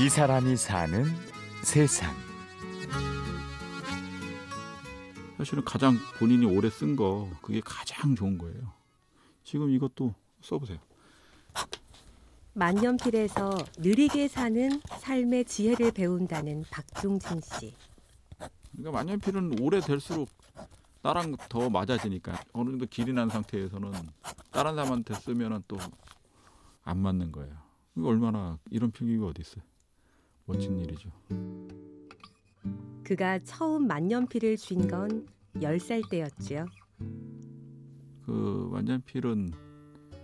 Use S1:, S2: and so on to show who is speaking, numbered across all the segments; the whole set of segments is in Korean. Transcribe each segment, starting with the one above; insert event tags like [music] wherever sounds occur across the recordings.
S1: 이 사람이 사는 세상.
S2: 사실은 가장 본인이 오래 쓴 거 그게 가장 좋은 거예요. 지금 이것도 써보세요.
S3: 만년필에서 느리게 사는 삶의 지혜를 배운다는 박종진 씨.
S2: 그러니까 만년필은 오래 될수록 나랑 더 맞아지니까 어느 정도 길이 난 상태에서는 다른 사람한테 쓰면은 또 안 맞는 거예요. 이거 얼마나 이런 필기가 어디 있어요? 멋진 일이죠.
S3: 그가 처음 만년필을 쥔건 10살 때였지요.
S2: 그 만년필은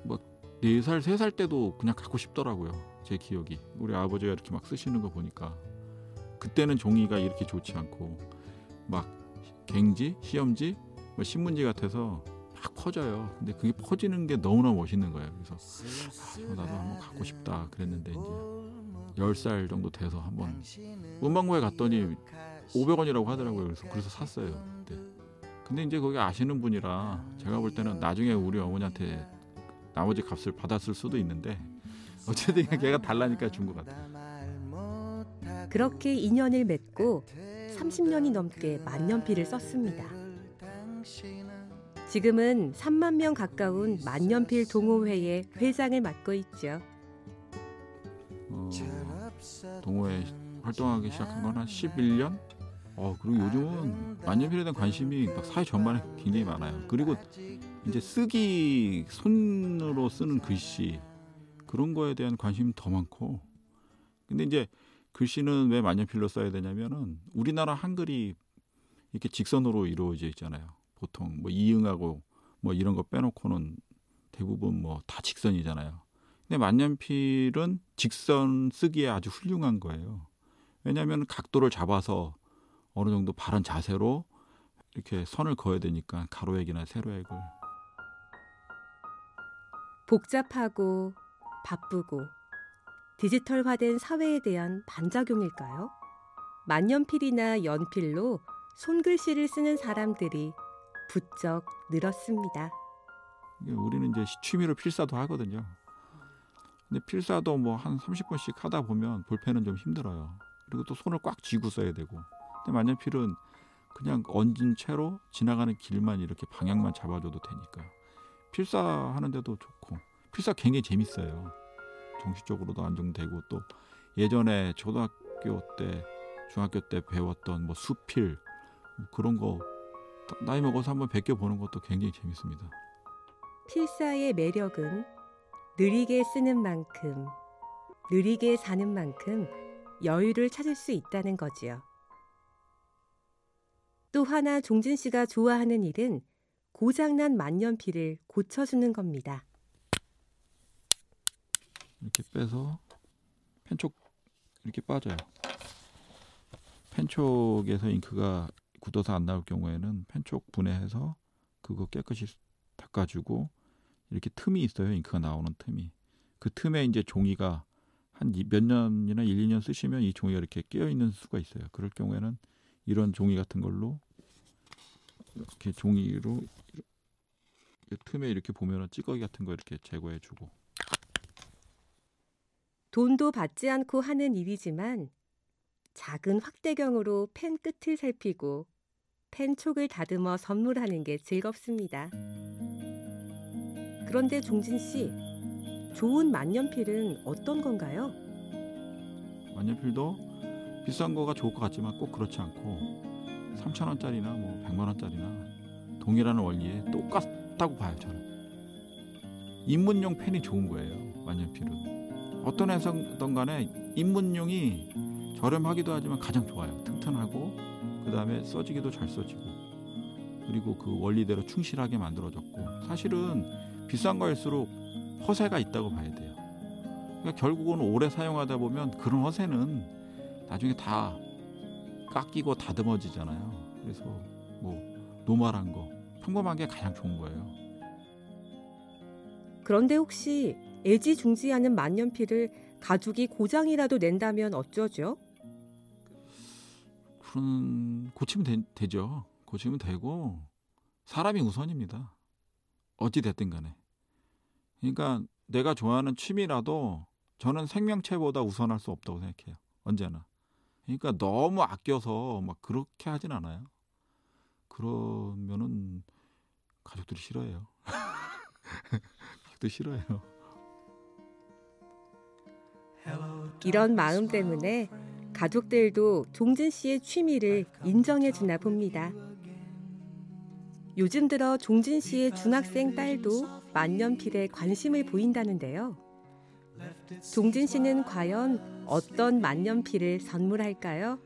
S2: 뭐 4살, 3살 때도 그냥 갖고 싶더라고요. 제 기억이. 우리 아버지가 이렇게 막 쓰시는 거 보니까 그때는 종이가 이렇게 좋지 않고 막 갱지, 시험지, 뭐 신문지 같아서 막 퍼져요. 근데 그게 퍼지는 게 너무나 멋있는 거예요. 그래서 아, 나도 한번 갖고 싶다 그랬는데 이제 10살 정도 돼서 한번 문방구에 갔더니 500원이라고 하더라고요. 그래서 그래서 샀어요. 그때. 근데 이제 거기 아시는 분이라 제가 볼 때는 나중에 우리 어머니한테 나머지 값을 받았을 수도 있는데 어쨌든 걔가 달라니까 준 것 같아요.
S3: 그렇게 인연을 맺고 30년이 넘게 만년필을 썼습니다. 지금은 3만 명 가까운 만년필 동호회의 회장을 맡고 있죠.
S2: 어, 동호회 활동하기 시작한 건 한 11년? 어, 그리고 요즘은 만년필에 대한 관심이 막 사회 전반에 굉장히 많아요. 그리고 이제 쓰기 손으로 쓰는 글씨 그런 거에 대한 관심이 더 많고 근데 이제 글씨는 왜 만년필로 써야 되냐면은 우리나라 한글이 이렇게 직선으로 이루어져 있잖아요. 보통 뭐 이응하고 뭐 이런 거 빼놓고는 대부분 뭐 다 직선이잖아요. 근데 만년필은 직선 쓰기에 아주 훌륭한 거예요. 왜냐하면 각도를 잡아서 어느 정도 바른 자세로 이렇게 선을 그어야 되니까 가로액이나 세로액을
S3: 복잡하고 바쁘고 디지털화된 사회에 대한 반작용일까요? 만년필이나 연필로 손글씨를 쓰는 사람들이 부쩍 늘었습니다.
S2: 우리는 이제 취미로 필사도 하거든요. 근데 필사도 뭐 한 30분씩 하다 보면 볼펜은 좀 힘들어요. 그리고 또 손을 꽉 쥐고 써야 되고. 근데 만년필은 그냥 얹은 채로 지나가는 길만 이렇게 방향만 잡아줘도 되니까 필사 하는데도 좋고 필사 굉장히 재밌어요. 정신적으로도 안정되고 또 예전에 초등학교 때 중학교 때 배웠던 뭐 수필 뭐 그런 거 나이 먹어서 한번 베껴 보는 것도 굉장히 재밌습니다.
S3: 필사의 매력은 느리게 쓰는 만큼 느리게 사는 만큼 여유를 찾을 수 있다는 거지요. 또 하나 종진 씨가 좋아하는 일은 고장난 만년필을 고쳐주는 겁니다.
S2: 이렇게 빼서 펜촉 이렇게 빠져요. 펜촉에서 잉크가 굳어서 안 나올 경우에는 펜촉 분해해서 그거 깨끗이 닦아주고 이렇게 틈이 있어요. 잉크가 나오는 틈이. 그 틈에 이제 종이가 한 몇 년이나 1, 2년 쓰시면 이 종이가 이렇게 끼어 있는 수가 있어요. 그럴 경우에는 이런 종이 같은 걸로 이렇게 종이로 틈에 이렇게 보면은 찌꺼기 같은 거 이렇게 제거해 주고
S3: 돈도 받지 않고 하는 일이지만 작은 확대경으로 펜 끝을 살피고 펜 촉을 다듬어 선물하는 게 즐겁습니다. 그런데 종진 씨, 좋은 만년필은 어떤 건가요?
S2: 만년필도 비싼 거가 좋을 것 같지만 꼭 그렇지 않고 3천 원짜리나 뭐 100만 원짜리나 동일한 원리에 똑같다고 봐요 저는. 입문용 펜이 좋은 거예요 만년필은. 어떤 해석든 간에 입문용이 저렴하기도 하지만 가장 좋아요. 튼튼하고 그 다음에 써지기도 잘 써지고 그리고 그 원리대로 충실하게 만들어졌고 사실은 비싼 거일수록 허세가 있다고 봐야 돼요. 그러니까 결국은 오래 사용하다 보면 그런 허세는 나중에 다 깎이고 다듬어지잖아요. 그래서 뭐 normal한 거, 평범한 게 가장 좋은 거예요.
S3: 그런데 혹시 애지중지하는 만년필을 가죽이 고장이라도 낸다면 어쩌죠?
S2: 그런 고치면 되, 죠 고치면 되고 사람이 우선입니다. 어찌 됐든 간에. 그러니까 내가 좋아하는 취미라도 저는 생명체보다 우선할 수 없다고 생각해요. 언제나. 그러니까 너무 아껴서 막 그렇게 하진 않아요. 그러면은 가족들이 싫어해요. [laughs] 가족들 싫어해요.
S3: 이런 마음 때문에 가족들도 종진 씨의 취미를 인정해 주나 봅니다. 요즘 들어 종진 씨의 중학생 딸도 만년필에 관심을 보인다는데요. 종진 씨는 과연 어떤 만년필을 선물할까요?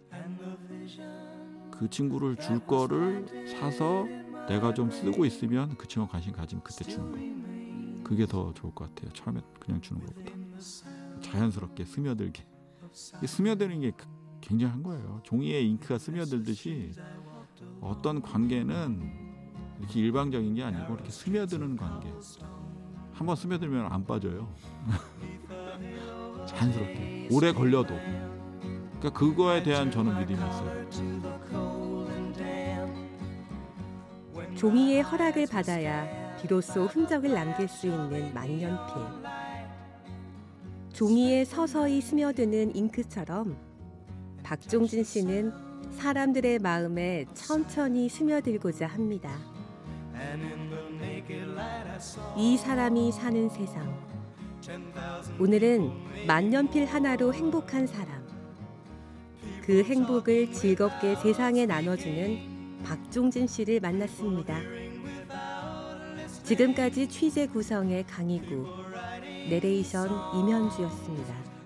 S2: 그 친구를 줄 거를 사서 내가 좀 쓰고 있으면 그 친구 관심 가지면 그때 주는 거. 그게 더 좋을 것 같아요. 처음에 그냥 주는 것보다. 자연스럽게 스며들게. 이 스며드는 게 굉장한 거예요. 종이에 잉크가 스며들듯이 어떤 관계는 이렇게 일방적인 게 아니고 이렇게 스며드는 관계. 한번 스며들면 안 빠져요. [laughs] 자연스럽게 오래 걸려도. 그러니까 그거에 대한 저는 믿음이 있어요.
S3: 종이의 허락을 받아야 비로소 흔적을 남길 수 있는 만년필. 종이에 서서히 스며드는 잉크처럼 박종진 씨는 사람들의 마음에 천천히 스며들고자 합니다. 이 사람이 사는 세상. 오늘은 만년필 하나로 행복한 사람. 그 행복을 즐겁게 세상에 나눠주는 박종진 씨를 만났습니다. 지금까지 취재 구성의 강희구, 내레이션 임현주였습니다.